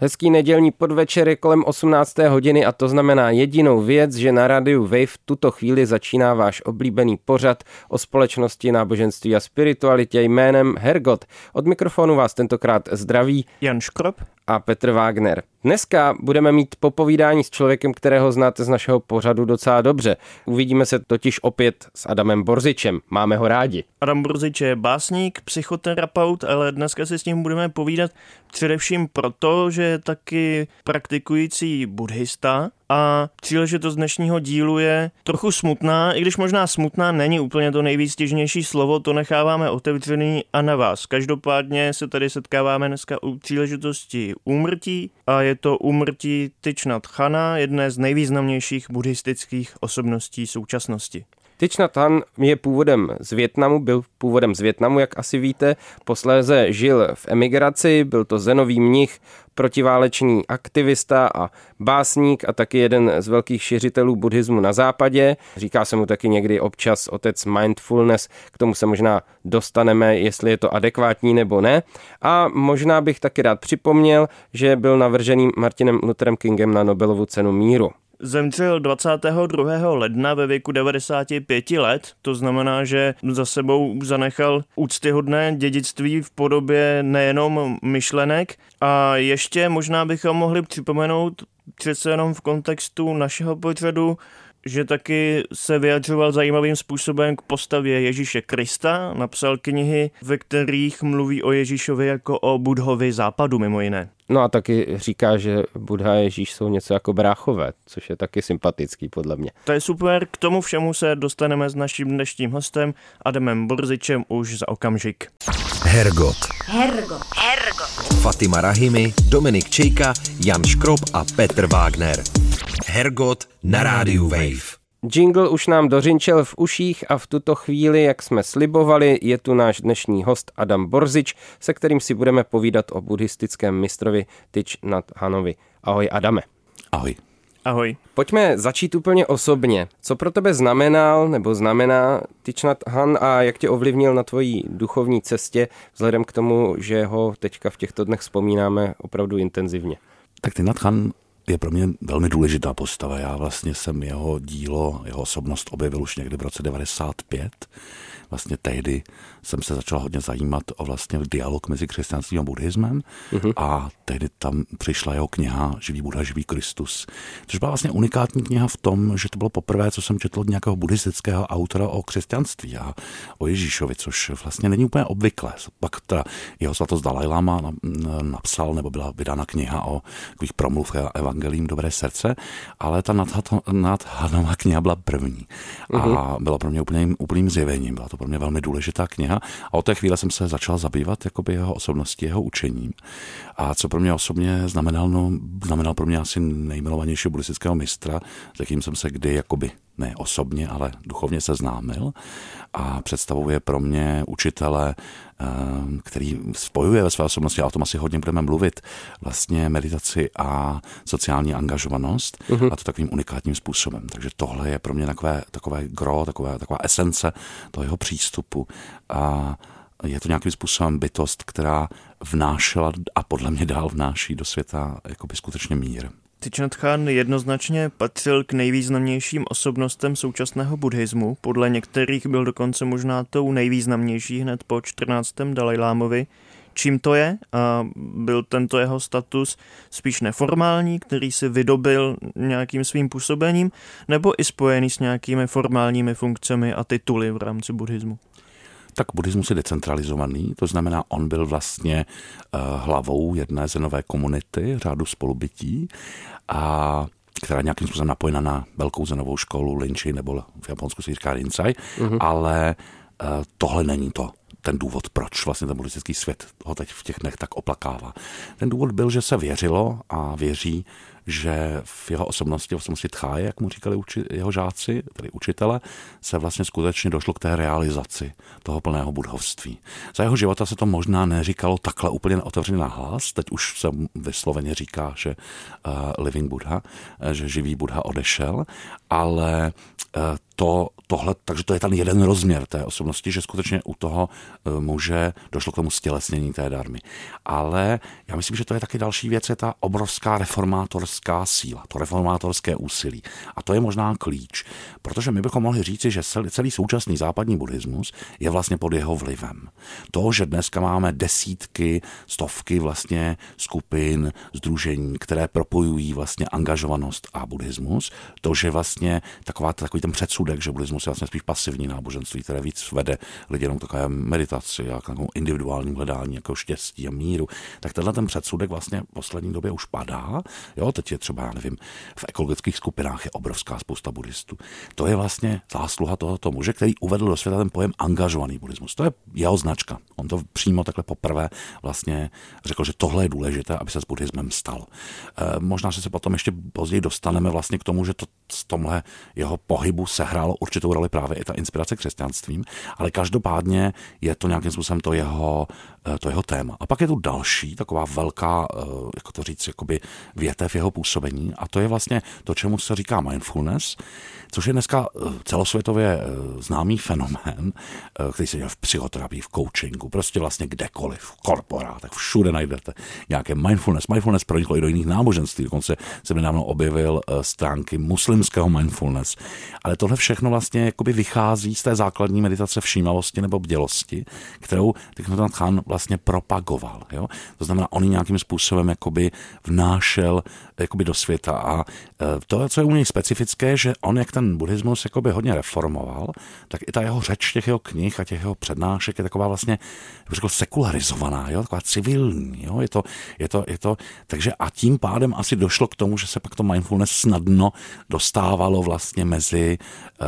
Hezký nedělní podvečer je kolem 18. hodiny a to znamená jedinou věc, že na rádiu Wave v tuto chvíli začíná váš oblíbený pořad o společnosti, náboženství a spiritualitě jménem Hergot. Od mikrofonu vás tentokrát zdraví Jan Škrop a Petr Wagner. Dneska budeme mít popovídání s člověkem, kterého znáte z našeho pořadu docela dobře. Uvidíme se totiž opět s Adamem Borzičem. Máme ho rádi. Adam Borzič je básník, psychoterapeut, ale dneska si s ním budeme povídat především proto, že je taky praktikující buddhista a příležitost dnešního dílu je trochu smutná, i když možná smutná není úplně to nejvýstěžnější slovo, to necháváme otevřený a na vás. Každopádně se tady setkáváme dneska u příležitosti úmrtí a je to úmrtí Tyčnat Chana, jedné z nejvýznamnějších buddhistických osobností současnosti. Nhat Hanh je původem z Větnamu, byl původem z Větnamu, jak asi víte, posléze žil v emigraci, byl to zenový mnich, protiválečný aktivista a básník a taky jeden z velkých šiřitelů buddhismu na západě. Říká se mu taky někdy občas otec mindfulness, k tomu se možná dostaneme, jestli je to adekvátní nebo ne. A možná bych taky rád připomněl, že byl navržený Martinem Lutherem Kingem na Nobelovu cenu míru. Zemřel 22. ledna ve věku 95 let, to znamená, že za sebou zanechal úctyhodné dědictví v podobě nejenom myšlenek a ještě možná bychom mohli připomenout přece jenom v kontextu našeho pořadu, že taky se vyjadřoval zajímavým způsobem k postavě Ježíše Krista, napsal knihy, ve kterých mluví o Ježíšovi jako o budhovi západu mimo jiné. No a taky říká, že Buddha a Ježíš jsou něco jako bráchové, což je taky sympatický podle mě. To je super, k tomu všemu se dostaneme s naším dnešním hostem Adamem Borzičem už za okamžik. Hergot. Hergot. Hergot. Fatima Rahimi, Dominik Čejka, Jan Škrob a Petr Wagner. Hergot na rádiu Wave. Jingle už nám dořinčel v uších a v tuto chvíli, jak jsme slibovali, je tu náš dnešní host Adam Borzič, se kterým si budeme povídat o buddhistickém mistrovi Tyč Nhat Hanovi. Ahoj Adame. Ahoj. Ahoj. Pojďme začít úplně osobně. Co pro tebe znamenal nebo znamená Thich Nhat Han a jak tě ovlivnil na tvojí duchovní cestě, vzhledem k tomu, že ho teďka v těchto dnech vzpomínáme opravdu intenzivně? Tak Thich Nhat Han je pro mě velmi důležitá postava. Já vlastně jsem jeho dílo, jeho osobnost objevil už někdy v roce 95 vlastně tehdy jsem se začal hodně zajímat o vlastně dialog mezi křesťanstvím a buddhismem uh-huh. a tehdy tam přišla jeho kniha Živý Buddha, Živý Kristus, což byla vlastně unikátní kniha v tom, že to bylo poprvé, co jsem četl od nějakého buddhistického autora o křesťanství a o Ježíšovi, což vlastně není úplně obvyklé. Pak teda jeho svatost Dalai Lama napsal, nebo byla vydána kniha o takových promluv a evangelím Dobré srdce, ale ta nadhanová kniha byla první a uh-huh. byla pro mě úplným, úplným zjevením. Byla to pro mě velmi důležitá kniha a od té chvíle jsem se začal zabývat jakoby jeho osobností, jeho učením. A co pro mě osobně znamenal, no, znamenal pro mě asi nejmilovanějšího buddhistického mistra, s jakým jsem se kdy jakoby ne osobně, ale duchovně seznámil a představuje pro mě učitele, eh, který spojuje ve své osobnosti, a o tom asi hodně budeme mluvit, vlastně meditaci a sociální angažovanost uh-huh. a to takovým unikátním způsobem. Takže tohle je pro mě takové, takové gro, takové, taková esence toho jeho přístupu a je to nějakým způsobem bytost, která vnášela a podle mě dál vnáší do světa jakoby skutečně mír. Thich Khan jednoznačně patřil k nejvýznamnějším osobnostem současného buddhismu. Podle některých byl dokonce možná tou nejvýznamnější hned po 14. Dalajlámovi. Čím to je? A byl tento jeho status spíš neformální, který si vydobil nějakým svým působením, nebo i spojený s nějakými formálními funkcemi a tituly v rámci buddhismu? Tak buddhismus je decentralizovaný, to znamená, on byl vlastně uh, hlavou jedné zenové komunity, řádu spolubytí, a která nějakým způsobem napojena na velkou zenovou školu Linči, nebo v Japonsku se říká Rinsai, mm-hmm. ale uh, tohle není to ten důvod, proč vlastně ten buddhistický svět ho teď v těch dnech tak oplakává. Ten důvod byl, že se věřilo a věří, že v jeho osobnosti, v osobnosti Tcháje, jak mu říkali uči, jeho žáci, tedy učitele, se vlastně skutečně došlo k té realizaci toho plného budhovství. Za jeho života se to možná neříkalo takhle úplně otevřeně na hlas, teď už se vysloveně říká, že uh, living Buddha, uh, že živý Buddha odešel, ale uh, to, tohle, takže to je ten jeden rozměr té osobnosti, že skutečně u toho muže došlo k tomu stělesnění té darmy. Ale já myslím, že to je taky další věc, je ta obrovská reformátorská síla, to reformátorské úsilí. A to je možná klíč, protože my bychom mohli říci, že celý, současný západní buddhismus je vlastně pod jeho vlivem. To, že dneska máme desítky, stovky vlastně skupin, združení, které propojují vlastně angažovanost a buddhismus, to, že vlastně taková, takový ten předsudek, že buddhismus je vlastně spíš pasivní náboženství, které víc vede lidi jenom takové meditaci a k takovému individuálním hledání jako štěstí a míru, tak tenhle ten předsudek vlastně v poslední době už padá. Jo, teď je třeba, já nevím, v ekologických skupinách je obrovská spousta buddhistů. To je vlastně zásluha tohoto muže, který uvedl do světa ten pojem angažovaný buddhismus. To je jeho značka. On to přímo takhle poprvé vlastně řekl, že tohle je důležité, aby se s buddhismem stal. E, možná, že se potom ještě později dostaneme vlastně k tomu, že to z tomhle jeho pohybu sehrálo určitou roli právě i ta inspirace křesťanstvím, ale každopádně je to nějakým způsobem to jeho, e, to jeho téma. A pak je tu další taková velká, jako to říct, jakoby větev jeho působení a to je vlastně to, čemu se říká mindfulness, což je dneska eh, celosvětově eh, známý fenomén, eh, který se dělá v psychoterapii, v coachingu, prostě vlastně kdekoliv, v korporátech, všude najdete nějaké mindfulness. Mindfulness proniklo i do jiných náboženství, dokonce se nedávno objevil stránky muslimského mindfulness. Ale tohle všechno vlastně jakoby vychází z té základní meditace všímavosti nebo bdělosti, kterou Thich Khan vlastně propagoval. Jo? To znamená, on nějakým způsobem jakoby vnášel jakoby do světa a to, co je u něj specifické, že on jak ten buddhismus jakoby hodně reformoval, tak i ta jeho řeč těch jeho knih a těch jeho přednášek je taková vlastně, jak řekl, sekularizovaná, jo? taková civilní. Jo? Je to, je to, je to, takže a tím pádem asi došlo k tomu, že se pak to mindfulness snadno dostávalo vlastně mezi uh,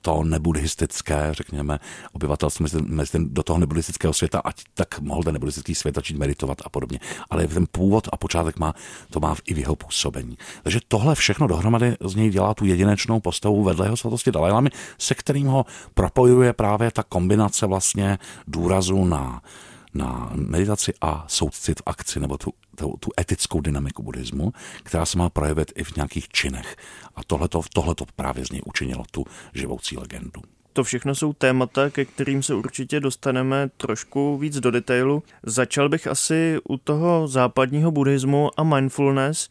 to nebuddhistické, řekněme, obyvatelstvo, mezi, mezi ten, do toho nebuddhistického světa, ať tak mohl ten nebuddhistický svět začít meditovat a podobně. Ale ten původ a počátek má, to má i v jeho působení. Takže tohle všechno dohromady z něj dělá tu jedinečnou postavu vedle jeho svatosti Dalajlamy, se kterým ho propojuje právě ta kombinace vlastně důrazu na na meditaci a soucit v akci, nebo tu, tu, tu etickou dynamiku buddhismu, která se má projevit i v nějakých činech. A tohleto, tohleto právě z něj učinilo tu živoucí legendu. To všechno jsou témata, ke kterým se určitě dostaneme trošku víc do detailu. Začal bych asi u toho západního buddhismu a mindfulness.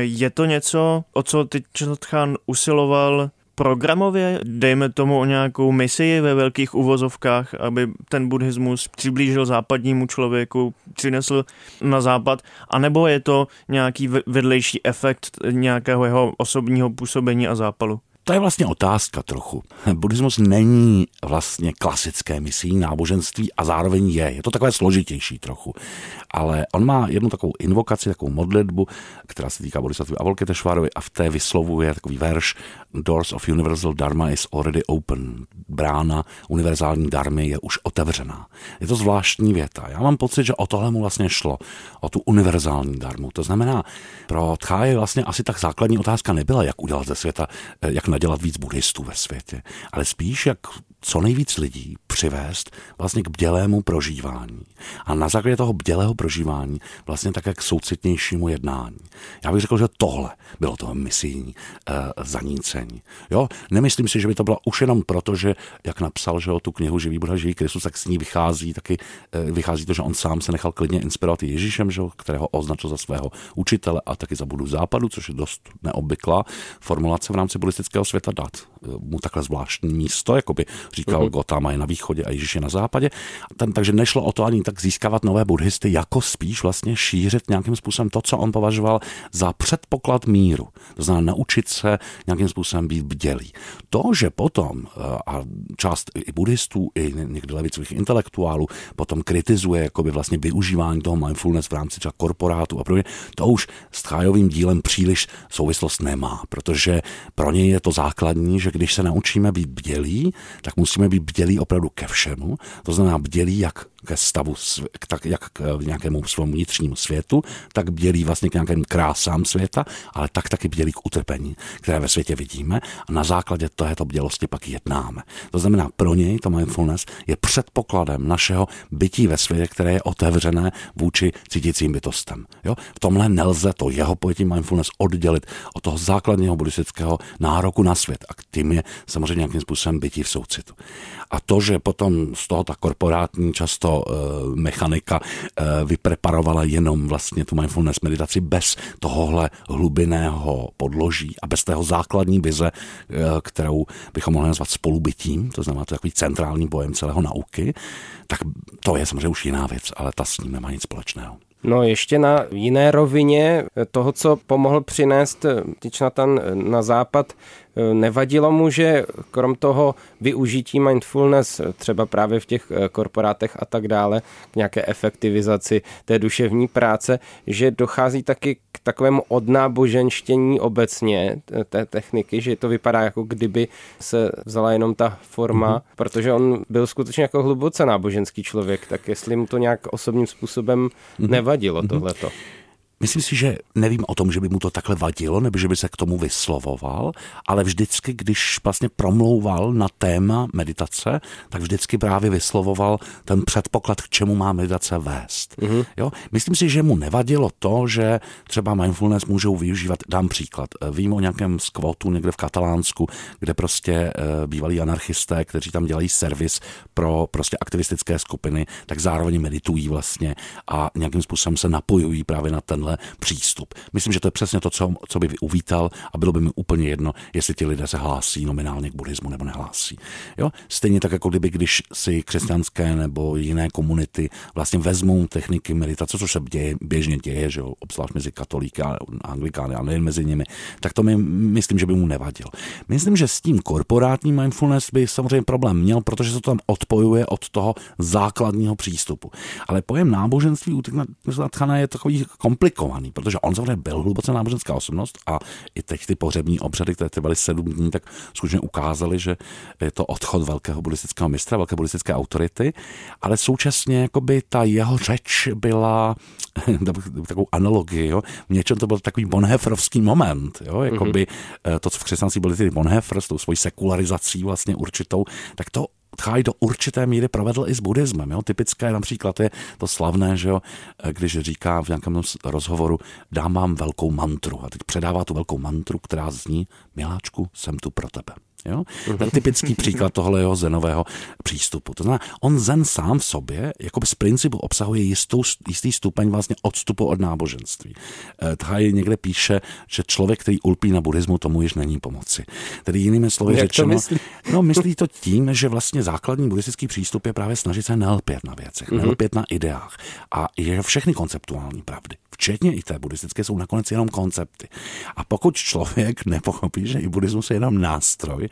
Je to něco, o co ty Khan usiloval programově, dejme tomu o nějakou misi ve velkých uvozovkách, aby ten buddhismus přiblížil západnímu člověku, přinesl na západ, anebo je to nějaký vedlejší efekt nějakého jeho osobního působení a zápalu? To je vlastně otázka trochu. Buddhismus není vlastně klasické misí náboženství a zároveň je. Je to takové složitější trochu. Ale on má jednu takovou invokaci, takovou modlitbu, která se týká Bodhisattva Avalokiteshvarovi a v té vyslovuje takový verš Doors of Universal Dharma is already open. Brána univerzální darmy je už otevřená. Je to zvláštní věta. Já mám pocit, že o tohle mu vlastně šlo. O tu univerzální darmu. To znamená, pro Tcháje vlastně asi tak základní otázka nebyla, jak udělat ze světa, jak nadělat víc buddhistů ve světě, ale spíš jak co nejvíc lidí přivést vlastně k bdělému prožívání. A na základě toho bdělého prožívání vlastně také k soucitnějšímu jednání. Já bych řekl, že tohle bylo to misijní uh, zanícení. Jo? Nemyslím si, že by to bylo už jenom proto, že jak napsal, že o tu knihu Živý Buddha, Živý Kristus, tak s ní vychází taky, uh, vychází to, že on sám se nechal klidně inspirovat Ježíšem, že, kterého označil za svého učitele a taky za budu západu, což je dost neobvyklá formulace v rámci buddhistického světa dát uh, mu takhle zvláštní místo, jako by říkal uh-huh. Gotama je na východě a Ježíš je na západě. Ten, takže nešlo o to ani tak získávat nové buddhisty, jako spíš vlastně šířit nějakým způsobem to, co on považoval za předpoklad míru. To znamená naučit se nějakým způsobem být bdělý. To, že potom eh, a část i buddhistů, i někdy levicových intelektuálů potom kritizuje jakoby vlastně využívání toho mindfulness v rámci třeba korporátu a podobně, to už s Tchájovým dílem příliš souvislost nemá, protože pro něj je to základní, že když se naučíme být bdělí, tak musíme být bdělí opravdu ke všemu. To znamená bdělí jak ke stavu, tak jak k nějakému svému vnitřnímu světu, tak bdělí vlastně k nějakým krásám světa, ale tak taky bdělí k utrpení, které ve světě vidíme a na základě této bdělosti pak jednáme. To znamená, pro něj to mindfulness je předpokladem našeho bytí ve světě, které je otevřené vůči cítícím bytostem. Jo? V tomhle nelze to jeho pojetí mindfulness oddělit od toho základního buddhistického nároku na svět a tím je samozřejmě nějakým způsobem bytí v soucitu. A to, že potom z toho ta korporátní často e, mechanika e, vypreparovala jenom vlastně tu mindfulness meditaci bez tohohle hlubinného podloží a bez tého základní vize, e, kterou bychom mohli nazvat spolubytím, to znamená to takový centrální pojem celého nauky, tak to je samozřejmě už jiná věc, ale ta s ním nemá nic společného. No ještě na jiné rovině toho, co pomohl přinést Tyčnatan na západ, nevadilo mu, že krom toho využití mindfulness třeba právě v těch korporátech a tak dále k nějaké efektivizaci té duševní práce, že dochází taky k takovému odnáboženštění obecně té techniky, že to vypadá jako kdyby se vzala jenom ta forma, mm-hmm. protože on byl skutečně jako hluboce náboženský člověk, tak jestli mu to nějak osobním způsobem mm-hmm. nevadilo mm-hmm. tohleto. Myslím si, že nevím o tom, že by mu to takhle vadilo, nebo že by se k tomu vyslovoval, ale vždycky, když vlastně promlouval na téma meditace, tak vždycky právě vyslovoval ten předpoklad, k čemu má meditace vést. Mm-hmm. Jo? Myslím si, že mu nevadilo to, že třeba mindfulness můžou využívat, dám příklad, vím o nějakém skvotu někde v Katalánsku, kde prostě eh, bývalí anarchisté, kteří tam dělají servis pro prostě aktivistické skupiny, tak zároveň meditují vlastně a nějakým způsobem se napojují právě na ten tenhle přístup. Myslím, že to je přesně to, co, co by uvítal a bylo by mi úplně jedno, jestli ti lidé se hlásí nominálně k buddhismu nebo nehlásí. Jo? Stejně tak, jako kdyby, když si křesťanské nebo jiné komunity vlastně vezmou techniky meditace, což se děje, běžně děje, že jo? obzvlášť mezi katolíky a anglikány a nejen mezi nimi, tak to mi myslím, že by mu nevadil. Myslím, že s tím korporátním mindfulness by samozřejmě problém měl, protože se to tam odpojuje od toho základního přístupu. Ale pojem náboženství u Tchana je takový komplikovaný komplikovaný, protože on samozřejmě byl hluboce náboženská osobnost a i teď ty pohřební obřady, které trvaly sedm dní, tak skutečně ukázaly, že je to odchod velkého buddhistického mistra, velké buddhistické autority, ale současně jakoby ta jeho řeč byla takovou analogii, jo, v něčem to byl takový bonhefrovský moment, jo, jakoby mm-hmm. to, co v křesťanství byly ty bonhefr s tou svojí sekularizací vlastně určitou, tak to Tchaj do určité míry provedl i s buddhismem. Jo? Typické například je to slavné, že jo? když říká v nějakém rozhovoru, dám vám velkou mantru. A teď předává tu velkou mantru, která zní, miláčku, jsem tu pro tebe. Jo? Ten typický příklad tohle jeho zenového přístupu. To znamená, on zen sám v sobě jako z principu obsahuje jistou, jistý stupeň vlastně odstupu od náboženství. Eh, Thaj někde píše, že člověk, který ulpí na buddhismu, tomu již není pomoci. Tedy jinými slovy Jak řečeno, to myslí? no myslí to tím, že vlastně základní buddhistický přístup je právě snažit se nelpět na věcech, mm-hmm. nelpět na ideách. A je všechny konceptuální pravdy včetně i té buddhistické, jsou nakonec jenom koncepty. A pokud člověk nepochopí, že i buddhismus je jenom nástroj,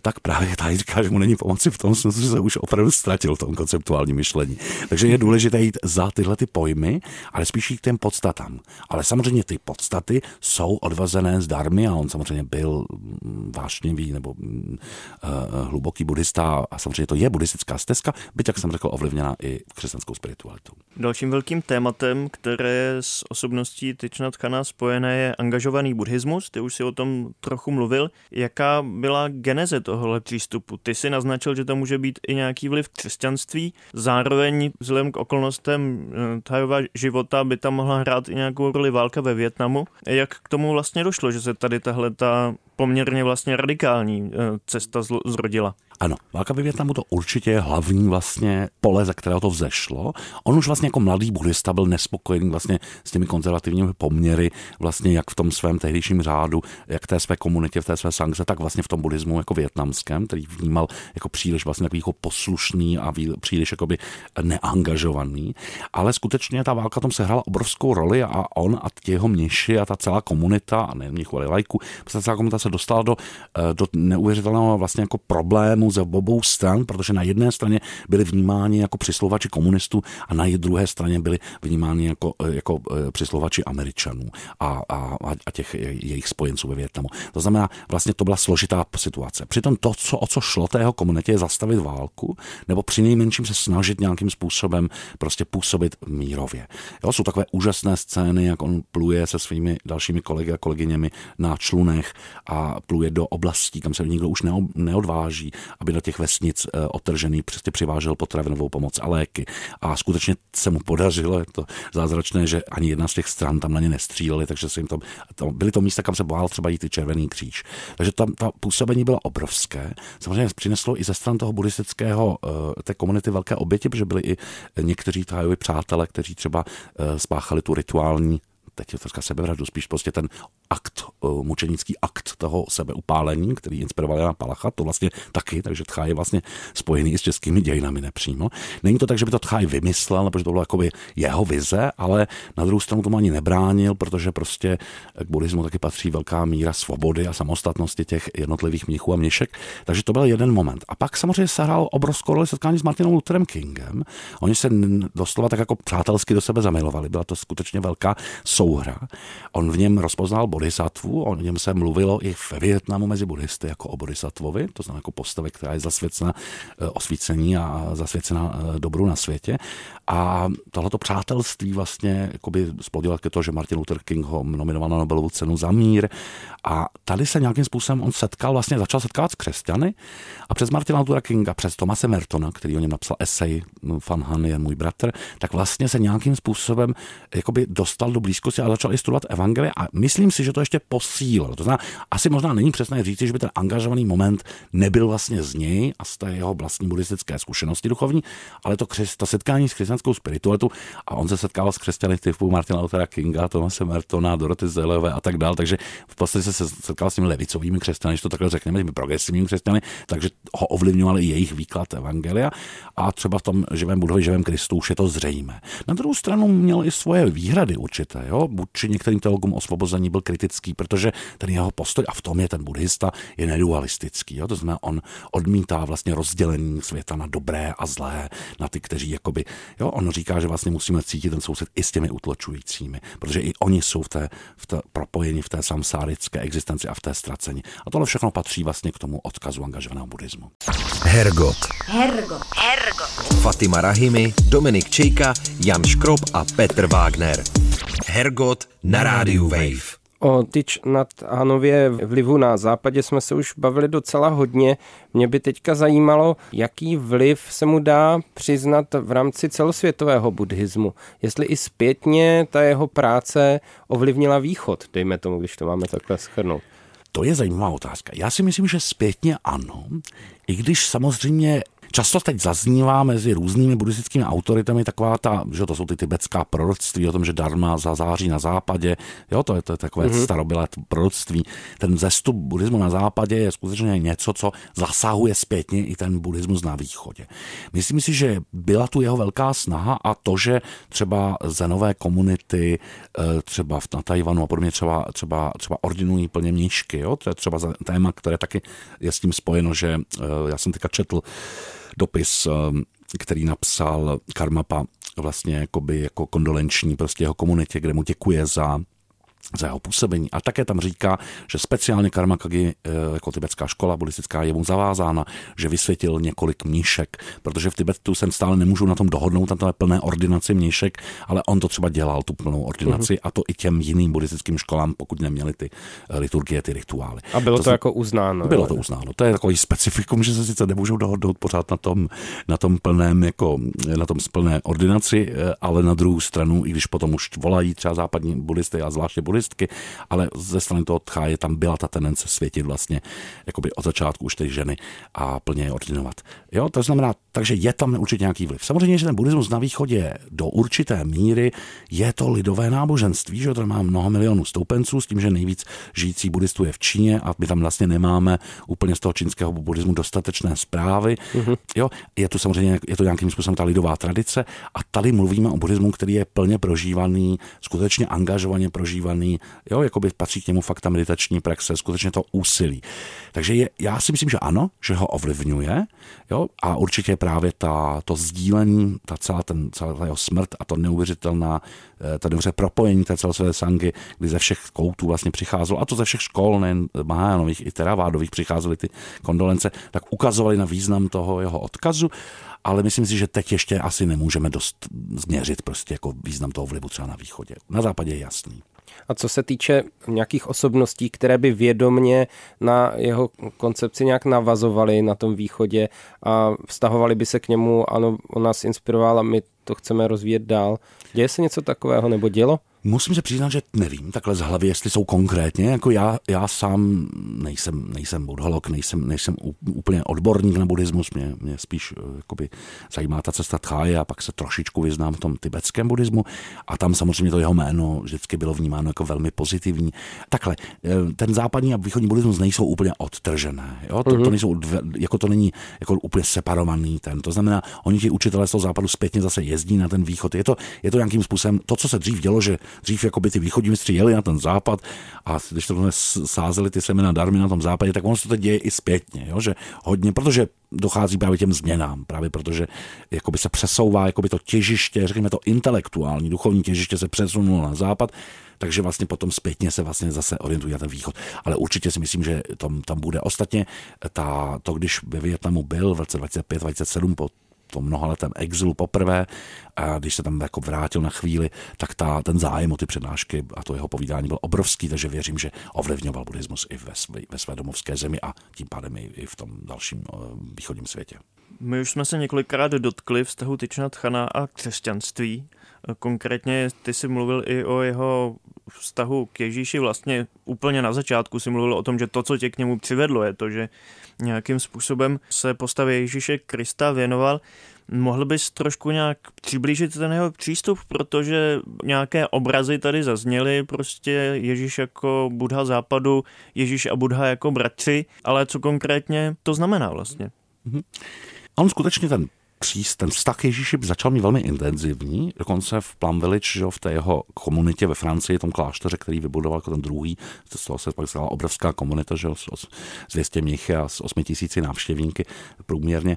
tak právě tady říká, že mu není pomoci v tom smyslu, že se už opravdu ztratil v tom konceptuálním myšlení. Takže je důležité jít za tyhle ty pojmy, ale spíš jít k těm podstatám. Ale samozřejmě ty podstaty jsou odvazené z darmy a on samozřejmě byl mm, vášnivý nebo uh, hluboký buddhista a samozřejmě to je buddhistická stezka, byť, jak jsem řekl, ovlivněna i křesťanskou spiritualitou. Dalším velkým tématem, které s osobností Tyčnat Khana spojené, je angažovaný buddhismus. Ty už si o tom trochu mluvil. Jaká byla geneze tohohle přístupu. Ty si naznačil, že to může být i nějaký vliv křesťanství. Zároveň vzhledem k okolnostem eh, Thajova života by tam mohla hrát i nějakou roli válka ve Větnamu. Jak k tomu vlastně došlo, že se tady tahle ta poměrně vlastně radikální eh, cesta zrodila? Ano, válka ve Větnamu to určitě je hlavní vlastně pole, ze kterého to vzešlo. On už vlastně jako mladý buddhista byl nespokojený vlastně s těmi konzervativními poměry, vlastně jak v tom svém tehdejším řádu, jak v té své komunitě, v té své sangře, tak vlastně v tom buddhismu jako Větnamu větnamském, který vnímal jako příliš vlastně takový jako poslušný a příliš jakoby neangažovaný, ale skutečně ta válka tom sehrála obrovskou roli a on a jeho mniši a ta celá komunita, a nejen mnichů, ale lajků, ta celá komunita se dostala do, eh, do neuvěřitelného vlastně jako problému ze obou stran, protože na jedné straně byli vnímáni jako přislovači komunistů a na druhé straně byli vnímáni jako, eh, jako eh, přislovači Američanů a, a, a těch jejich spojenců ve Větnamu. To znamená, vlastně to byla složitá situace. Přitom to, co, o co šlo té komunitě, je zastavit válku, nebo při nejmenším se snažit nějakým způsobem prostě působit mírově. Jo, jsou takové úžasné scény, jak on pluje se svými dalšími kolegy a kolegyněmi na člunech a pluje do oblastí, kam se nikdo už neodváží, aby do těch vesnic eh, otržený prostě přivážel potravinovou pomoc a léky. A skutečně se mu podařilo, je to zázračné, že ani jedna z těch stran tam na ně nestříleli, takže se jim to, to byly to místa, kam se bál třeba jít i Červený kříž. Takže tam ta působení bylo obrovské. Samozřejmě přineslo i ze stran toho buddhistického eh, té komunity velké oběti, protože byli i někteří Thajovi přátelé, kteří třeba eh, spáchali tu rituální teď je to sebevraždu, spíš prostě ten akt, eh, mučenický akt toho sebeupálení, který inspiroval Jana Palacha, to vlastně taky, takže Tchaj je vlastně spojený i s českými dějinami nepřímo. Není to tak, že by to Tchaj vymyslel, protože to bylo jakoby jeho vize, ale na druhou stranu tomu ani nebránil, protože prostě k buddhismu taky patří velká míra svobody a samostatnosti těch jednotlivých mnichů a měšek. Takže to byl jeden moment. A pak samozřejmě se hrál obrovskou roli setkání s Martinem Lutherem Kingem. Oni se doslova tak jako přátelsky do sebe zamilovali. Byla to skutečně velká souhra. On v něm rozpoznal bodhisattvu, o něm se mluvilo i v Větnamu mezi buddhisty jako o bodhisattvovi, to znamená jako postave, která je zasvěcena eh, osvícení a zasvěcena eh, dobru na světě. A tohleto přátelství vlastně jakoby splodilo ke to, že Martin Luther King ho nominoval na Nobelovu cenu za mír. A tady se nějakým způsobem on setkal, vlastně začal setkávat s křesťany a přes Martina Luthera Kinga, přes Tomase Mertona, který o něm napsal esej Fan Han je můj bratr, tak vlastně se nějakým způsobem jakoby dostal do blízkosti a začal i studovat evangelie a myslím si, že to ještě posílil. To znamená, asi možná není přesné říct, že by ten angažovaný moment nebyl vlastně z něj a z té jeho vlastní buddhistické zkušenosti duchovní, ale to, to setkání s křesťanskou spiritualitou a on se setkával s křesťany typu Martina Luthera Kinga, Tomase Mertona, Doroty Zelové a tak dále, takže v podstatě se setkal s těmi levicovými křesťany, že to takhle řekneme, těmi progresivními křesťany, takže ho ovlivňoval i jejich výklad evangelia a třeba v tom živém budovi, živém Kristu už je to zřejmé. Na druhou stranu měl i svoje výhrady určité, jo? či některým teologům osvobození byl kritický, protože ten jeho postoj, a v tom je ten buddhista, je nedualistický. Jo? To znamená, on odmítá vlastně rozdělení světa na dobré a zlé, na ty, kteří jakoby, jo? on říká, že vlastně musíme cítit ten soused i s těmi utločujícími, protože i oni jsou v té, v té propojení v té samsárické existenci a v té ztracení. A tohle všechno patří vlastně k tomu odkazu angažovaného buddhismu. Hergot. Hergot. Hergot. Fatima Rahimi, Dominik Čejka, Jan Škrob a Petr Wagner. Hergot na rádiu Wave. O Tyč nad Hanově vlivu na západě jsme se už bavili docela hodně. Mě by teďka zajímalo, jaký vliv se mu dá přiznat v rámci celosvětového buddhismu. Jestli i zpětně ta jeho práce ovlivnila východ, dejme tomu, když to máme takhle schrnout. To je zajímavá otázka. Já si myslím, že zpětně ano, i když samozřejmě Často teď zaznívá mezi různými buddhistickými autoritami taková ta, že to jsou ty tibetská proroctví o tom, že Dharma zazáří na západě. Jo, to je, to je takové mm-hmm. starobylé proroctví. Ten zestup buddhismu na západě je skutečně něco, co zasahuje zpětně i ten buddhismus na východě. Myslím si, že byla tu jeho velká snaha a to, že třeba zenové komunity, eh, třeba na Tajvanu a podobně třeba, třeba, třeba ordinují plně mnížky. Jo? To je třeba téma, které taky je s tím spojeno, že eh, já jsem teďka četl dopis, eh, který napsal Karmapa vlastně jakoby jako kondolenční prostě jeho komunitě, kde mu děkuje za za jeho působení. A také tam říká, že speciálně Karma Kagi eh, jako tibetská škola buddhistická je mu zavázána, že vysvětil několik mníšek, protože v Tibetu se stále nemůžu na tom dohodnout, tam to je plné ordinaci mníšek, ale on to třeba dělal, tu plnou ordinaci, uh-huh. a to i těm jiným buddhistickým školám, pokud neměli ty eh, liturgie, ty rituály. A bylo to, to jako uznáno. Bylo to uznáno. To je takový specifikum, že se sice nemůžou dohodnout pořád na tom, na tom plném, jako na tom plné ordinaci, eh, ale na druhou stranu, i když potom už volají třeba západní buddhisty a zvláště buddhistky, ale ze strany toho tcháje tam byla ta tendence světit vlastně jakoby od začátku už ty ženy a plně je ordinovat. Jo, to znamená, takže je tam určitě nějaký vliv. Samozřejmě, že ten buddhismus na východě do určité míry je to lidové náboženství, že to má mnoho milionů stoupenců, s tím, že nejvíc žijící buddhistů je v Číně a my tam vlastně nemáme úplně z toho čínského buddhismu dostatečné zprávy. Mm-hmm. Jo, je to samozřejmě je to nějakým způsobem ta lidová tradice a tady mluvíme o buddhismu, který je plně prožívaný, skutečně angažovaně prožívaný, jo, jako by patří k němu fakt ta meditační praxe, skutečně to úsilí. Takže je, já si myslím, že ano, že ho ovlivňuje, jo, a určitě právě ta, to sdílení, ta celá, ten, celá jeho smrt a to neuvěřitelná, eh, to neuvěřitelné propojení té celé své sangy, kdy ze všech koutů vlastně přicházelo, a to ze všech škol, nejen Mahajánových, i Teravádových přicházely ty kondolence, tak ukazovali na význam toho jeho odkazu ale myslím si, že teď ještě asi nemůžeme dost změřit prostě jako význam toho vlivu třeba na východě. Na západě je jasný. A co se týče nějakých osobností, které by vědomně na jeho koncepci nějak navazovaly na tom východě a vztahovali by se k němu, ano, on nás inspiroval a my to chceme rozvíjet dál. Děje se něco takového nebo dělo? Musím se přiznat, že nevím takhle z hlavy, jestli jsou konkrétně. Jako já, já sám nejsem, nejsem buddholog, nejsem, nejsem úplně odborník na buddhismus, mě, mě spíš eh, jakoby, zajímá ta cesta tcháje a pak se trošičku vyznám v tom tibetském buddhismu a tam samozřejmě to jeho jméno vždycky bylo vnímáno jako velmi pozitivní. Takhle, eh, ten západní a východní buddhismus nejsou úplně odtržené. Jo? To, to mhm. nejsou, jako to není jako úplně separovaný ten. To znamená, oni ti učitelé z toho západu zpětně zase jezdí na ten východ. Je to, je to nějakým způsobem, to, co se dřív dělo, že dřív jako by ty východní mistři jeli na ten západ a když to sázeli ty semena darmy na tom západě, tak ono se to děje i zpětně, jo? že hodně, protože dochází právě těm změnám, právě protože jakoby se přesouvá jakoby to těžiště, řekněme to intelektuální, duchovní těžiště se přesunulo na západ, takže vlastně potom zpětně se vlastně zase orientují na ten východ. Ale určitě si myslím, že tam, tam bude. Ostatně ta, to, když ve Větnamu byl v roce 25-27 po tom mnohaletém exilu poprvé a když se tam jako vrátil na chvíli, tak ta, ten zájem o ty přednášky a to jeho povídání byl obrovský, takže věřím, že ovlivňoval buddhismus i ve, své, ve své domovské zemi a tím pádem i, i v tom dalším uh, východním světě. My už jsme se několikrát dotkli vztahu Tyčna Tchana a křesťanství. Konkrétně ty jsi mluvil i o jeho vztahu k Ježíši. Vlastně úplně na začátku si mluvil o tom, že to, co tě k němu přivedlo, je to, že nějakým způsobem se postavě Ježíše Krista věnoval. Mohl bys trošku nějak přiblížit ten jeho přístup, protože nějaké obrazy tady zazněly, prostě Ježíš jako Budha západu, Ježíš a Budha jako bratři, ale co konkrétně to znamená vlastně? Mm-hmm. On skutečně ten příst, ten vztah Ježíši začal mít velmi intenzivní, dokonce v Plum Village, že v té jeho komunitě ve Francii, tom klášteře, který vybudoval jako ten druhý, z toho se pak stala obrovská komunita, že s 200 mnichy a s 8 tisíci návštěvníky průměrně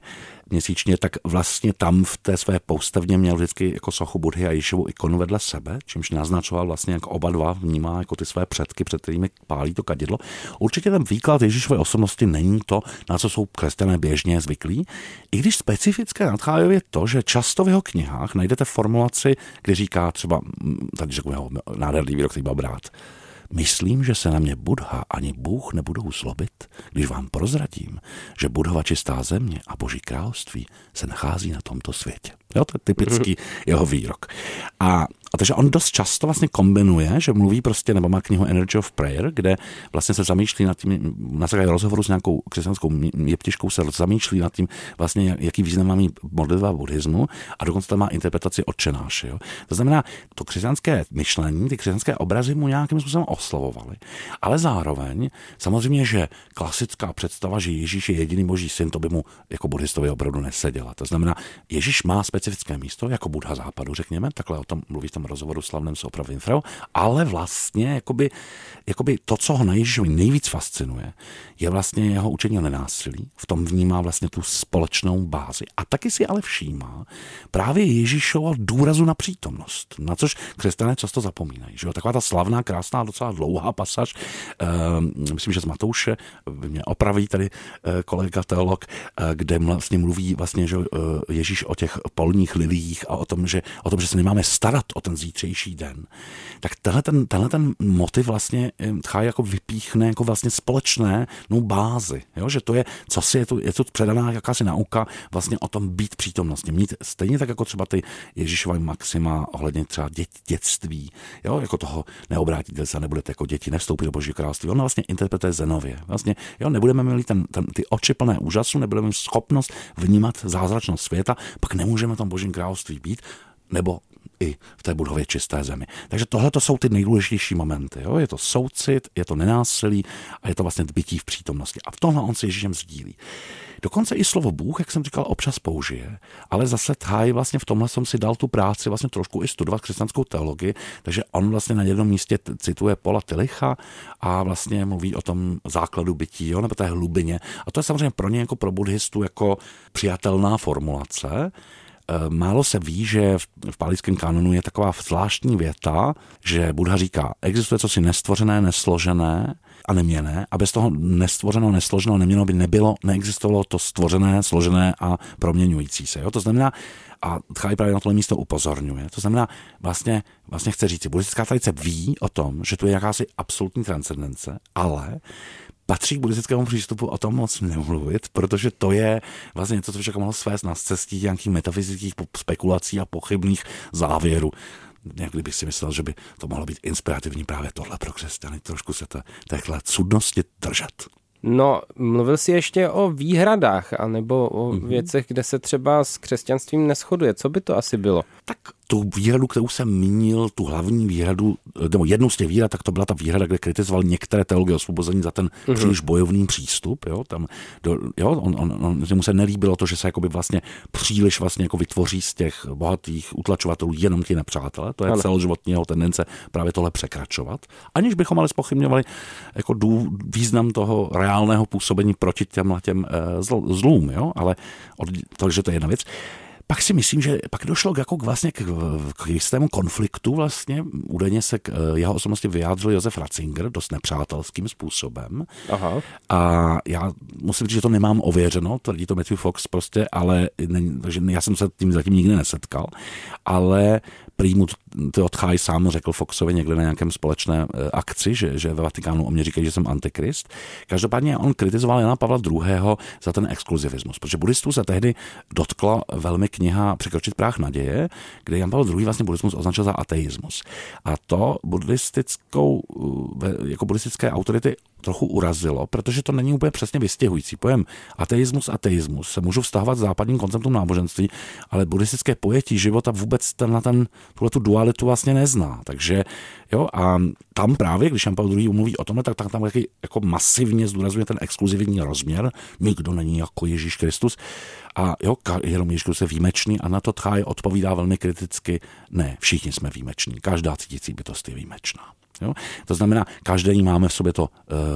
měsíčně, tak vlastně tam v té své poustevně měl vždycky jako sochu Budhy a Ježíšovu ikonu vedle sebe, čímž naznačoval vlastně, jak oba dva vnímá jako ty své předky, před kterými pálí to kadidlo. Určitě ten výklad Ježíšové osobnosti není to, na co jsou křesťané běžně zvyklí, i když specifické nadchájově to, že často v jeho knihách najdete formulaci, kdy říká třeba, tady řeknu jeho nádherný výrok, který byl brát, Myslím, že se na mě Budha ani Bůh nebudou zlobit, když vám prozradím, že Budhova čistá země a Boží království se nachází na tomto světě. Jo, to je typický jeho výrok. A a takže on dost často vlastně kombinuje, že mluví prostě, nebo má knihu Energy of Prayer, kde vlastně se zamýšlí nad tím, na základě rozhovoru s nějakou křesťanskou jeptiškou se zamýšlí nad tím, vlastně, jaký význam má mít modlitba buddhismu a dokonce tam má interpretaci odčenáše. Jo. To znamená, to křesťanské myšlení, ty křesťanské obrazy mu nějakým způsobem oslovovaly. Ale zároveň, samozřejmě, že klasická představa, že Ježíš je jediný boží syn, to by mu jako buddhistovi opravdu neseděla. To znamená, Ježíš má specifické místo, jako Buddha západu, řekněme, takhle o tom mluví tom rozhovoru s Oprah Winfrey, ale vlastně jakoby, jakoby to, co ho na Ježíšovi nejvíc fascinuje, je vlastně jeho učení o nenásilí. V tom vnímá vlastně tu společnou bázi. A taky si ale všímá právě Ježíšova důrazu na přítomnost, na což křesťané často zapomínají. Že jo? Taková ta slavná, krásná, docela dlouhá pasaž, uh, myslím, že z Matouše, mě opraví tady uh, kolega teolog, uh, kde vlastně mluví vlastně, že uh, Ježíš o těch polních lilích a o tom, že, o tom, že se nemáme starat o ten zítřejší den. Tak tenhle ten, tenhle ten motiv vlastně Chaj jako vypíchne jako vlastně společné no, bázi, jo? že to je, co si je tu, je tu předaná jakási nauka vlastně o tom být přítomnosti, mít stejně tak jako třeba ty Ježíšova maxima ohledně třeba dět, dětství, jo? jako toho neobrátíte se, nebudete jako děti, nevstoupit do Božího království. On vlastně interpretuje Zenově. Vlastně, jo, nebudeme mít ten, ten, ty oči plné úžasu, nebudeme mít schopnost vnímat zázračnost světa, pak nemůžeme v tom Božím království být, nebo i v té budově čisté zemi. Takže tohle to jsou ty nejdůležitější momenty. Jo? Je to soucit, je to nenásilí a je to vlastně bytí v přítomnosti. A v tomhle on se Ježíšem sdílí. Dokonce i slovo Bůh, jak jsem říkal, občas použije, ale zase Thaj vlastně v tomhle jsem si dal tu práci vlastně trošku i studovat křesťanskou teologii, takže on vlastně na jednom místě cituje Pola Tilicha a vlastně mluví o tom základu bytí, jo, nebo té hlubině. A to je samozřejmě pro ně jako pro buddhistu jako přijatelná formulace, málo se ví, že v palickém kanonu je taková zvláštní věta, že Buddha říká, existuje cosi nestvořené, nesložené a neměné a bez toho nestvořeného, nesloženého, neměno by nebylo, neexistovalo to stvořené, složené a proměňující se. Jo? To znamená, a Tchaj právě na tohle místo upozorňuje. To znamená, vlastně, vlastně chce říct, buddhistická tradice ví o tom, že tu je jakási absolutní transcendence, ale patří k buddhistickému přístupu o tom moc nemluvit, protože to je vlastně něco, co by mohlo svést na cestí nějakých metafyzických spekulací a pochybných závěrů. Někdy bych si myslel, že by to mohlo být inspirativní právě tohle pro křesťany, trošku se téhle cudnosti držet. No, mluvil jsi ještě o výhradách, anebo o mm-hmm. věcech, kde se třeba s křesťanstvím neschoduje. Co by to asi bylo? Tak tu výhradu, kterou jsem mínil, tu hlavní výhradu, nebo jednu z těch výhrad, tak to byla ta výhrada, kde kritizoval některé teologie osvobození za ten mm-hmm. příliš bojovný přístup. Jo, tam, do, jo, on, on, on, mu se nelíbilo to, že se jakoby vlastně příliš vlastně jako vytvoří z těch bohatých utlačovatelů jenom ti nepřátelé. To je ano. celoživotního tendence právě tohle překračovat. Aniž bychom ale spochybňovali jako dů, význam toho reálného působení proti těm, těm eh, zl, zlům. Jo? Ale od, takže to je jedna věc pak si myslím, že pak došlo jako k vlastně k, k jistému konfliktu vlastně. Údajně se k eh, jeho osobnosti vyjádřil Josef Ratzinger dost nepřátelským způsobem. Aha. A já musím říct, že to nemám ověřeno, tvrdí to Matthew Fox prostě, ale ne, takže já jsem se tím zatím nikdy nesetkal. Ale prý mu Chaj sám řekl Foxovi někde na nějakém společné eh, akci, že, že ve Vatikánu o mě říkají, že jsem antikrist. Každopádně on kritizoval Jana Pavla II. za ten exkluzivismus, protože buddhistů se tehdy dotkla velmi kniha Překročit práh naděje, kde Jan Pavel II. vlastně buddhismus označil za ateismus. A to buddhistickou, eh, jako buddhistické autority trochu urazilo, protože to není úplně přesně vystěhující. Pojem ateismus, ateismus se můžu vztahovat západním konceptům náboženství, ale buddhistické pojetí života vůbec ten na ten, tuhle tu dualitu vlastně nezná. Takže jo, a tam právě, když Jan Pavel II mluví o tomhle, tak, tak tam taky jako masivně zdůrazňuje ten exkluzivní rozměr. Nikdo není jako Ježíš Kristus. A jo, jenom Ježíš Kristus je výjimečný a na to Tchaj odpovídá velmi kriticky. Ne, všichni jsme výjimeční. Každá cítící bytost je výjimečná. Jo? To znamená, každý máme v sobě to, uh,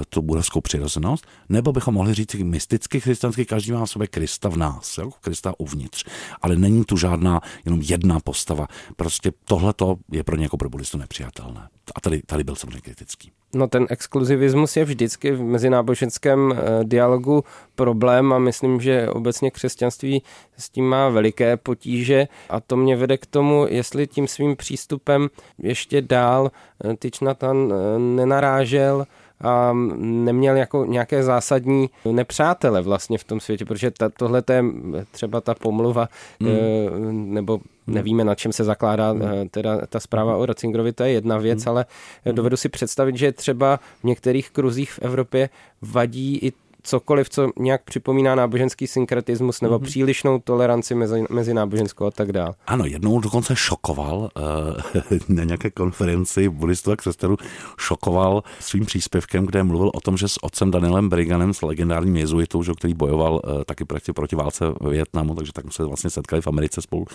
tu budovskou přirozenost, nebo bychom mohli říct mysticky křesťansky, každý má v sobě Krista v nás, jo? Krista uvnitř. Ale není tu žádná jenom jedna postava. Prostě tohle je pro ně jako pro buddhistu nepřijatelné. A tady, tady byl samozřejmě kritický. No ten exkluzivismus je vždycky v mezináboženském eh, dialogu problém a myslím, že obecně křesťanství s tím má veliké potíže a to mě vede k tomu, jestli tím svým přístupem ještě dál eh, Tyčnatan eh, nenarážel a neměl jako nějaké zásadní nepřátele vlastně v tom světě, protože tohle je třeba ta pomluva, hmm. nebo nevíme, na čem se zakládá hmm. teda ta zpráva o Ratzingerovi, to je jedna věc, hmm. ale dovedu si představit, že třeba v některých kruzích v Evropě vadí i cokoliv, co nějak připomíná náboženský synkretismus nebo mm-hmm. přílišnou toleranci mezi, mezi náboženskou a tak dále. Ano, jednou dokonce šokoval uh, na nějaké konferenci buddhistů a křesťanů, šokoval svým příspěvkem, kde mluvil o tom, že s otcem Danielem Briganem, s legendárním jezuitou, že, který bojoval uh, taky proti, proti válce v Větnamu, takže tak se vlastně setkali v Americe spolu,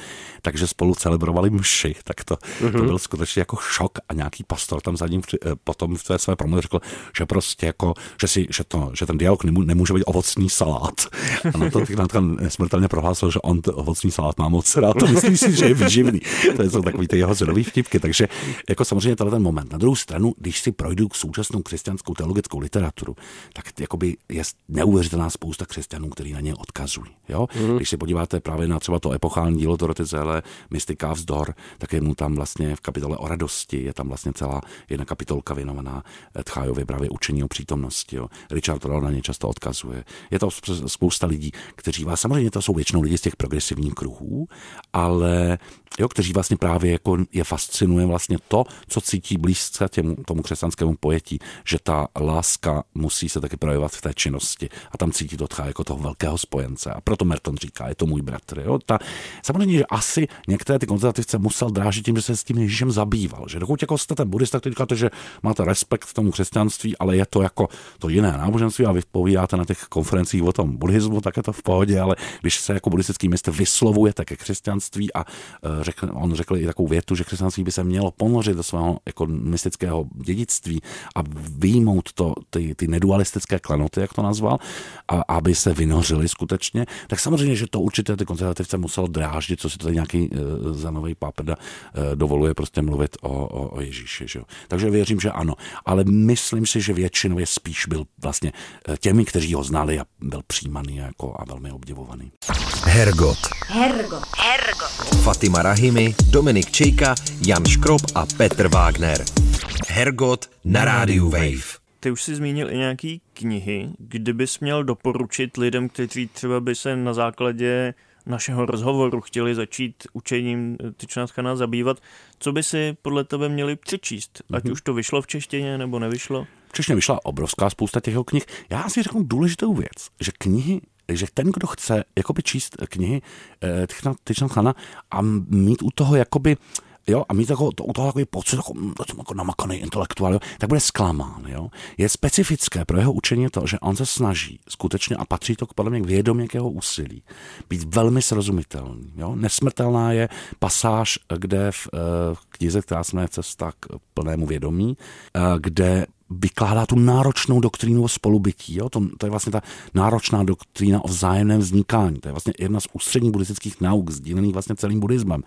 takže spolu celebrovali mši, tak to, mm-hmm. to mhm. byl skutečně jako šok a nějaký pastor tam za ním uh, potom v té své promluvě řekl, že prostě jako, že, si, že, to, že ten dialog nemůže nemůže být ovocný salát. A na to Tychnátka nesmrtelně prohlásil, že on ovocný salát má moc rád. To myslí si, že je výživný. To jsou takový ty jeho zrový vtipky. Takže jako samozřejmě tenhle ten moment. Na druhou stranu, když si projdu k současnou křesťanskou teologickou literaturu, tak jakoby je neuvěřitelná spousta křesťanů, který na ně odkazují. Jo? Mm. Když si podíváte právě na třeba to epochální dílo Doroty Zéle, Mystika vzdor, tak je mu tam vlastně v kapitole o radosti, je tam vlastně celá jedna kapitolka věnovaná Tchájovi právě učení o přítomnosti. Jo. Richard Roll na ně často odkazuje. Je to spousta lidí, kteří vás, samozřejmě to jsou většinou lidi z těch progresivních kruhů, ale jo, kteří vlastně právě jako je fascinuje vlastně to, co cítí blízce těmu, tomu křesťanskému pojetí, že ta láska musí se taky projevovat v té činnosti a tam cítí to jako toho velkého spojence. A proto Merton říká, je to můj bratr. Jo. Ta, samozřejmě, že asi některé ty konzervativce musel drážit tím, že se s tím Ježíšem zabýval. Že dokud jako jste ten buddhista, tak říkáte, že máte respekt k tomu křesťanství, ale je to jako to jiné náboženství a vy povídáte na těch konferencích o tom buddhismu, tak je to v pohodě, ale když se jako buddhistický mistr vyslovujete ke křesťanství a uh, řekl, on řekl i takovou větu, že křesťanství by se mělo ponořit do svého jako mystického dědictví a vyjmout to, ty, ty nedualistické klenoty, jak to nazval, a aby se vynořili skutečně, tak samozřejmě, že to určitě ty konzervativce muselo dráždit, co si tady nějaký uh, zanový pápeda uh, dovoluje prostě mluvit o, o, o Ježíši. Že? Takže věřím, že ano. Ale myslím si, že většinově spíš byl vlastně těmi, kteří ho znali a byl přijímaný jako a velmi obdivovaný. Hergot. Hergot. Hergot. Fatima Rahimi, Dominik Čejka, Jan Škrob a Petr Wagner. Hergot na rádiu Wave. Ty už si zmínil i nějaký knihy, kdybys měl doporučit lidem, kteří třeba by se na základě našeho rozhovoru chtěli začít učením Tyčnátkana zabývat, co by si podle tebe měli přečíst? Ať mm-hmm. už to vyšlo v češtině nebo nevyšlo? V češtině vyšla obrovská spousta těch knih. Já si řeknu důležitou věc, že knihy že ten, kdo chce jakoby číst knihy eh, Tyčnátkana a mít u toho jakoby jo, a mít jako, to, u toho takový pocit, jako, to jsem jako namakaný intelektuál, jo, tak bude zklamán. Jo. Je specifické pro jeho učení to, že on se snaží skutečně, a patří to podle mě k vědomě k jeho úsilí, být velmi srozumitelný. Jo. Nesmrtelná je pasáž, kde v, eh, v knize, která se jmenuje Cesta k plnému vědomí, eh, kde vykládá tu náročnou doktrínu o spolubytí. Jo? To, to je vlastně ta náročná doktrína o vzájemném vznikání. To je vlastně jedna z ústředních buddhistických nauk, sdílených vlastně celým buddhismem.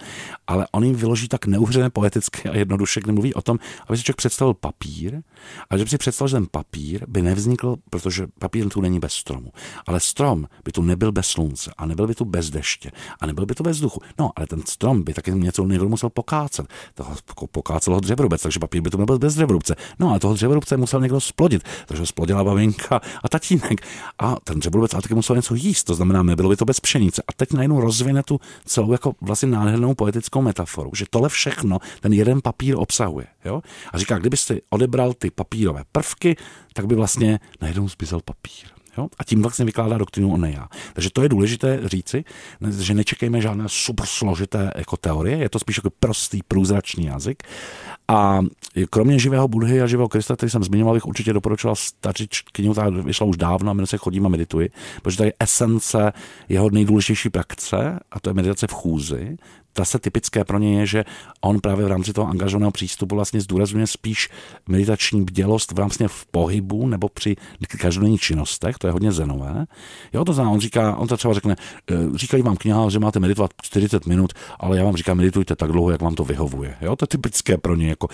Ale on jim vyloží tak neuhřené poeticky a jednoduše, kde mluví o tom, aby si člověk představil papír a že by si představil, že ten papír by nevznikl, protože papír tu není bez stromu. Ale strom by tu nebyl bez slunce a nebyl by tu bez deště a nebyl by tu bez vzduchu. No, ale ten strom by taky něco někdo musel pokácet. Toho pokácelo dřevrubec, takže papír by tu nebyl bez dřevrubce. No, ale toho dřevrubce se musel někdo splodit. Takže splodila babička a tatínek. A ten dřeborubec ale taky musel něco jíst, to znamená, nebylo by to bez pšenice. A teď najednou rozvine tu celou jako vlastně nádhernou poetickou metaforu, že tohle všechno ten jeden papír obsahuje. Jo? A říká, kdybyste odebral ty papírové prvky, tak by vlastně najednou zmizel papír. Jo? A tím vlastně vykládá doktrínu o nejá. Takže to je důležité říci, že nečekejme žádné super složité jako teorie, je to spíš jako prostý průzračný jazyk. A kromě živého Budhy a živého Krista, který jsem zmiňoval, bych určitě doporučoval stačit knihu, která vyšla už dávno, jmenuje se Chodím a medituji, protože to je esence jeho nejdůležitější praxe, a to je meditace v chůzi, zase typické pro ně je, že on právě v rámci toho angažovaného přístupu vlastně zdůrazňuje spíš meditační bdělost v rámci v pohybu nebo při každodenních činnostech, to je hodně zenové. Jo, to znamená, on říká, on to třeba řekne, e, říkají vám kniha, že máte meditovat 40 minut, ale já vám říkám, meditujte tak dlouho, jak vám to vyhovuje. Jo, to je typické pro ně, jako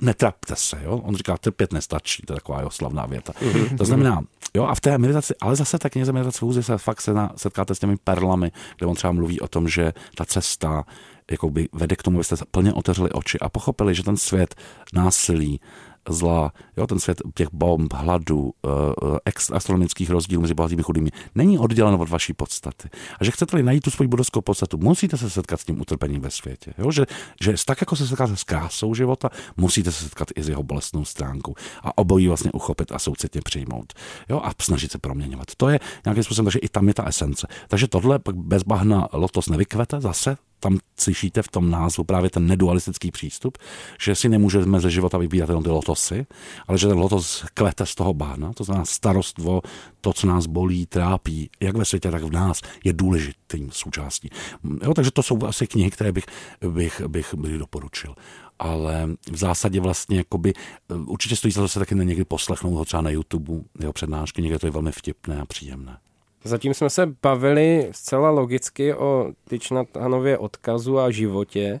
netrapte se, jo. On říká, trpět nestačí, to je taková jeho slavná věta. To znamená, jo, a v té meditaci, ale zase tak knize meditace se fakt se na, setkáte s těmi perlami, kde on třeba mluví o tom, že ta cesta cesta jakoby vede k tomu, abyste plně otevřeli oči a pochopili, že ten svět násilí, zla, jo, ten svět těch bomb, hladu, uh, astronomických rozdílů mezi bohatými chudými, není oddělen od vaší podstaty. A že chcete-li najít tu svoji budovskou podstatu, musíte se setkat s tím utrpením ve světě. Jo? Že, že tak, jako se setkáte s krásou života, musíte se setkat i s jeho bolestnou stránkou. A obojí vlastně uchopit a soucitně přijmout. Jo? A snažit se proměňovat. To je nějakým způsobem, takže i tam je ta esence. Takže tohle bez bahna lotos nevykvete zase, tam slyšíte v tom názvu právě ten nedualistický přístup, že si nemůžeme ze života vybírat jenom ty lotosy, ale že ten lotos kvete z toho bána, to znamená starost o to, co nás bolí, trápí, jak ve světě, tak v nás, je důležitým součástí. Jo, takže to jsou asi knihy, které bych, bych, bych, bych doporučil. ale v zásadě vlastně jakoby, eh, určitě stojí za to se taky někdy poslechnout ho třeba na YouTube, jeho přednášky, někde to je velmi vtipné a příjemné. Zatím jsme se bavili zcela logicky o Tyčnatanově odkazu a životě,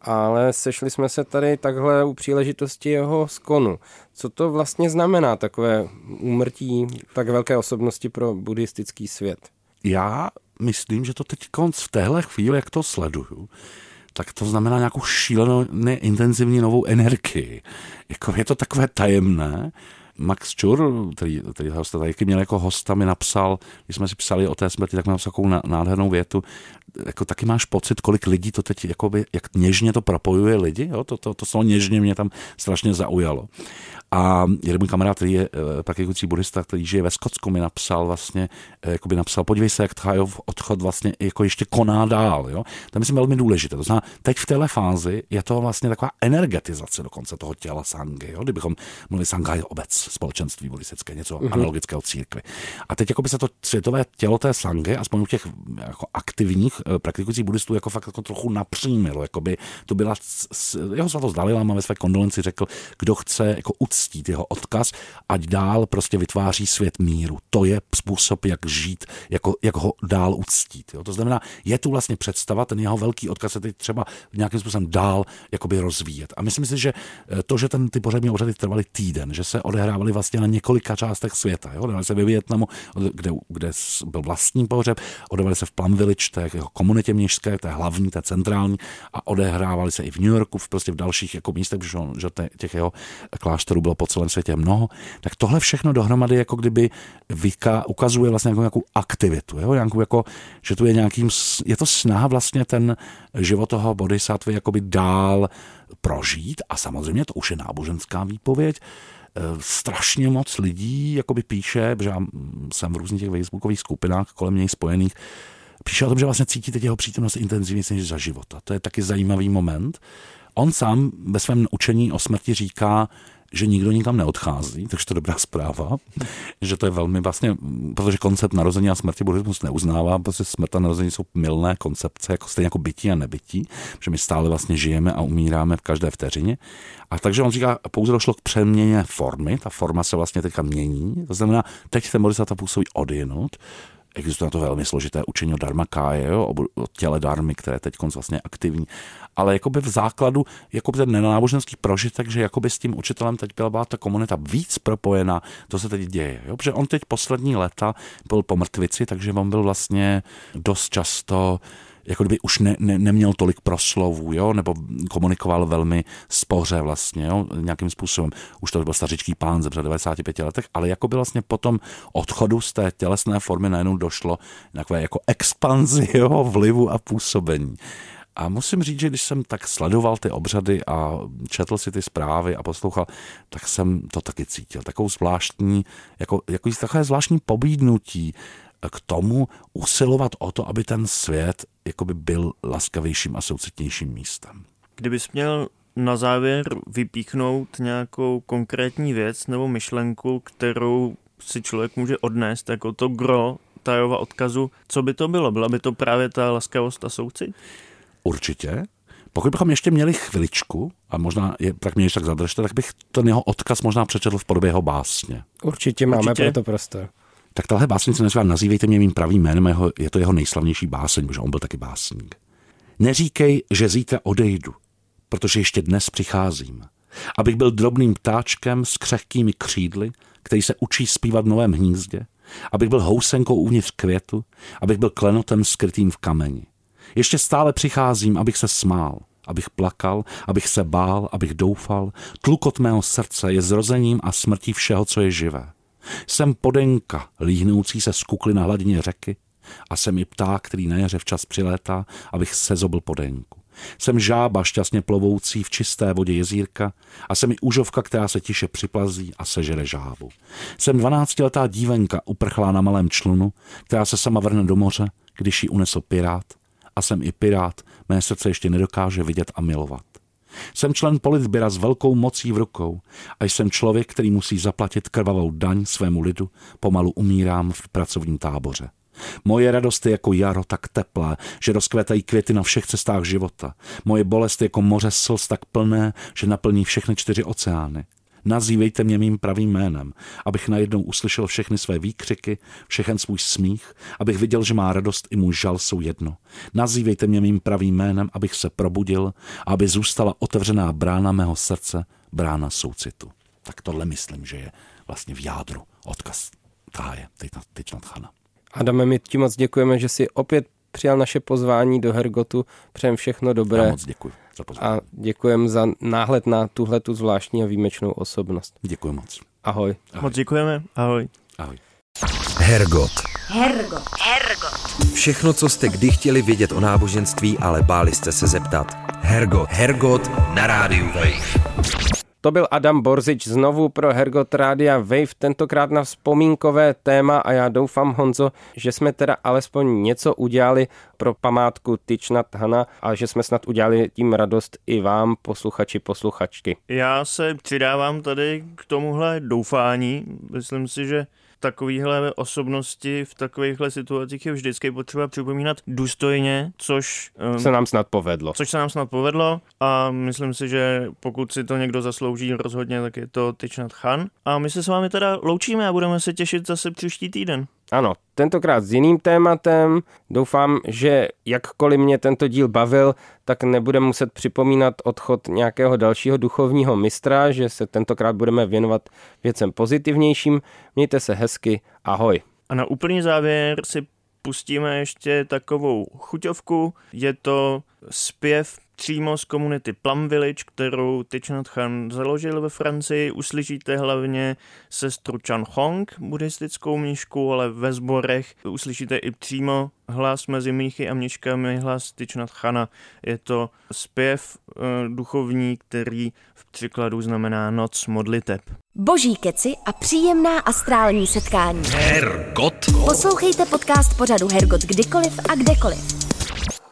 ale sešli jsme se tady takhle u příležitosti jeho skonu. Co to vlastně znamená takové úmrtí tak velké osobnosti pro buddhistický svět? Já myslím, že to teď konc v téhle chvíli, jak to sleduju, tak to znamená nějakou šílenou, intenzivní novou energii. Jako je to takové tajemné, Max Čur, který, který ho tady měl jako hosta, mi napsal, když jsme si psali o té smrti, tak mi napsal takovou nádhernou větu, jako taky máš pocit, kolik lidí to teď, jakoby, jak něžně to propojuje lidi, jo? To, to, to slovo něžně mě tam strašně zaujalo. A jeden můj kamarád, který je eh, praktikující buddhista, který žije ve Skotsku, mi napsal vlastně, eh, jako by napsal, podívej se, jak Thajov odchod vlastně jako ještě koná dál. Jo? To je myslím velmi důležité. To znamená, teď v téhle fázi je to vlastně taková energetizace dokonce toho těla sangy. Jo? Kdybychom mluvili sanga je obec, společenství buddhistické, něco mm-hmm. analogického církvy. A teď jako by se to světové tělo té sangy, aspoň u těch jako aktivních eh, praktikujících buddhistů, jako fakt jako trochu napřímilo. Jako by to byla, jeho svatost Dalai Lama ve své kondolenci řekl, kdo chce jako uctít jeho odkaz, ať dál prostě vytváří svět míru. To je způsob, jak žít, jako, jak ho dál uctít. Jo. To znamená, je tu vlastně představa, ten jeho velký odkaz se teď třeba nějakým způsobem dál jakoby rozvíjet. A myslím si, že eh, to, že ten, ty pořadní obřady trvaly týden, že se odehrávaly vlastně na několika částech světa. Jo. Odehrávaly se ve Větnamu, kde, kde byl vlastní pohřeb, odehrávaly se v Plum Village, té jeho komunitě městské, té hlavní, té centrální, a odehrávaly se i v New Yorku, v, prostě v dalších jako místech, protože on, že těch jeho klášterů bylo po celém světě mnoho, tak tohle všechno dohromady jako kdyby vyka, ukazuje vlastně nějakou, nějakou aktivitu, jo? Nějakou jako, že tu je nějakým, je to snaha vlastně ten život toho bodhisattvy jakoby dál prožít a samozřejmě to už je náboženská výpověď, strašně moc lidí jakoby píše, že já jsem v různých těch facebookových skupinách kolem něj spojených, píše o tom, že vlastně cítí teď jeho přítomnost intenzivně než za života. To je taky zajímavý moment. On sám ve svém učení o smrti říká, že nikdo nikam neodchází, takže to je dobrá zpráva, že to je velmi vlastně, protože koncept narození a smrti buddhismus neuznává, protože smrt a narození jsou milné koncepce, jako stejně jako bytí a nebytí, že my stále vlastně žijeme a umíráme v každé vteřině. A takže on říká, pouze došlo k přeměně formy, ta forma se vlastně teďka mění, to znamená, teď ten bodhisattva působí odjinut, existuje na to velmi složité učení o dharmakáje, o těle darmy, které teď vlastně aktivní. Ale jakoby v základu, jako ten nenáboženský prožitek, že jakoby s tím učitelem teď byla ta komunita víc propojená, to se teď děje. Jo? Protože on teď poslední léta byl po mrtvici, takže on byl vlastně dost často jako kdyby už ne, ne, neměl tolik proslovů, jo, nebo komunikoval velmi spoře vlastně, jo, nějakým způsobem. Už to byl stařičký pán ze 95 letech, ale jako by vlastně po tom odchodu z té tělesné formy najednou došlo takové jako expanzi jeho vlivu a působení. A musím říct, že když jsem tak sledoval ty obřady a četl si ty zprávy a poslouchal, tak jsem to taky cítil. Takovou zvláštní, jako, jako takové zvláštní pobídnutí k tomu usilovat o to, aby ten svět jakoby byl laskavějším a soucitnějším místem. Kdybys měl na závěr vypíchnout nějakou konkrétní věc nebo myšlenku, kterou si člověk může odnést jako to gro Tajova odkazu, co by to bylo? Byla by to právě ta laskavost a soucit? Určitě. Pokud bychom ještě měli chviličku, a možná je, tak mě tak zadržte, tak bych ten jeho odkaz možná přečetl v podobě jeho básně. Určitě máme Určitě. pro to prostor. Tak tahle básně se nazývá Nazývejte mě mým pravým jménem, jeho, je to jeho nejslavnější báseň, protože on byl taky básník. Neříkej, že zítra odejdu, protože ještě dnes přicházím. Abych byl drobným ptáčkem s křehkými křídly, který se učí zpívat v novém hnízdě, abych byl housenkou uvnitř květu, abych byl klenotem skrytým v kameni. Ještě stále přicházím, abych se smál, abych plakal, abych se bál, abych doufal. Tlukot mého srdce je zrozením a smrtí všeho, co je živé. Jsem podenka, líhnoucí se z kukly na hladině řeky a jsem i pták, který na jaře včas přilétá, abych se zobl podenku. Jsem žába šťastně plovoucí v čisté vodě jezírka a jsem i úžovka, která se tiše připlazí a sežere žábu. Jsem dvanáctiletá dívenka uprchlá na malém člunu, která se sama vrne do moře, když ji unesl pirát a jsem i pirát, mé srdce ještě nedokáže vidět a milovat. Jsem člen politběra s velkou mocí v rukou a jsem člověk, který musí zaplatit krvavou daň svému lidu, pomalu umírám v pracovním táboře. Moje radost je jako jaro tak teplé, že rozkvétají květy na všech cestách života. Moje bolest je jako moře slz tak plné, že naplní všechny čtyři oceány. Nazývejte mě mým pravým jménem, abych najednou uslyšel všechny své výkřiky, všechen svůj smích, abych viděl, že má radost i můj žal jsou jedno. Nazývejte mě mým pravým jménem, abych se probudil a aby zůstala otevřená brána mého srdce, brána soucitu. Tak tohle myslím, že je vlastně v jádru odkaz Káje, teď nad Chana. Adame, my ti moc děkujeme, že jsi opět přijal naše pozvání do Hergotu. Přejem všechno dobré. Já moc děkuji za pozvání. A děkujeme za náhled na tuhle tu zvláštní a výjimečnou osobnost. Děkuji moc. Ahoj. Ahoj. Moc děkujeme. Ahoj. Ahoj. Hergot. Hergot. Hergot. Všechno, co jste kdy chtěli vědět o náboženství, ale báli jste se zeptat. Hergot. Hergot na rádiu Wave. To byl Adam Borzič znovu pro Hergot Rádia Wave, tentokrát na vzpomínkové téma a já doufám, Honzo, že jsme teda alespoň něco udělali pro památku Tyčnat Hana a že jsme snad udělali tím radost i vám, posluchači, posluchačky. Já se přidávám tady k tomuhle doufání. Myslím si, že takovýchhle osobnosti v takovýchhle situacích je vždycky potřeba připomínat důstojně, což um, se nám snad povedlo. Což se nám snad povedlo a myslím si, že pokud si to někdo zaslouží rozhodně, tak je to Tyčnat Chan. A my se s vámi teda loučíme a budeme se těšit zase příští týden. Ano, tentokrát s jiným tématem. Doufám, že jakkoliv mě tento díl bavil, tak nebudeme muset připomínat odchod nějakého dalšího duchovního mistra, že se tentokrát budeme věnovat věcem pozitivnějším. Mějte se hezky, ahoj. A na úplný závěr si pustíme ještě takovou chuťovku. Je to zpěv přímo z komunity Plum Village, kterou Thich Nhat Hanh založil ve Francii. Uslyšíte hlavně sestru Chan Hong, buddhistickou mnišku, ale ve sborech uslyšíte i přímo hlas mezi mnichy a mniškami, hlas Thich Nhat Hana. Je to zpěv e, duchovní, který v překladu znamená noc modliteb. Boží keci a příjemná astrální setkání. Hergot. Poslouchejte podcast pořadu Hergot kdykoliv a kdekoliv.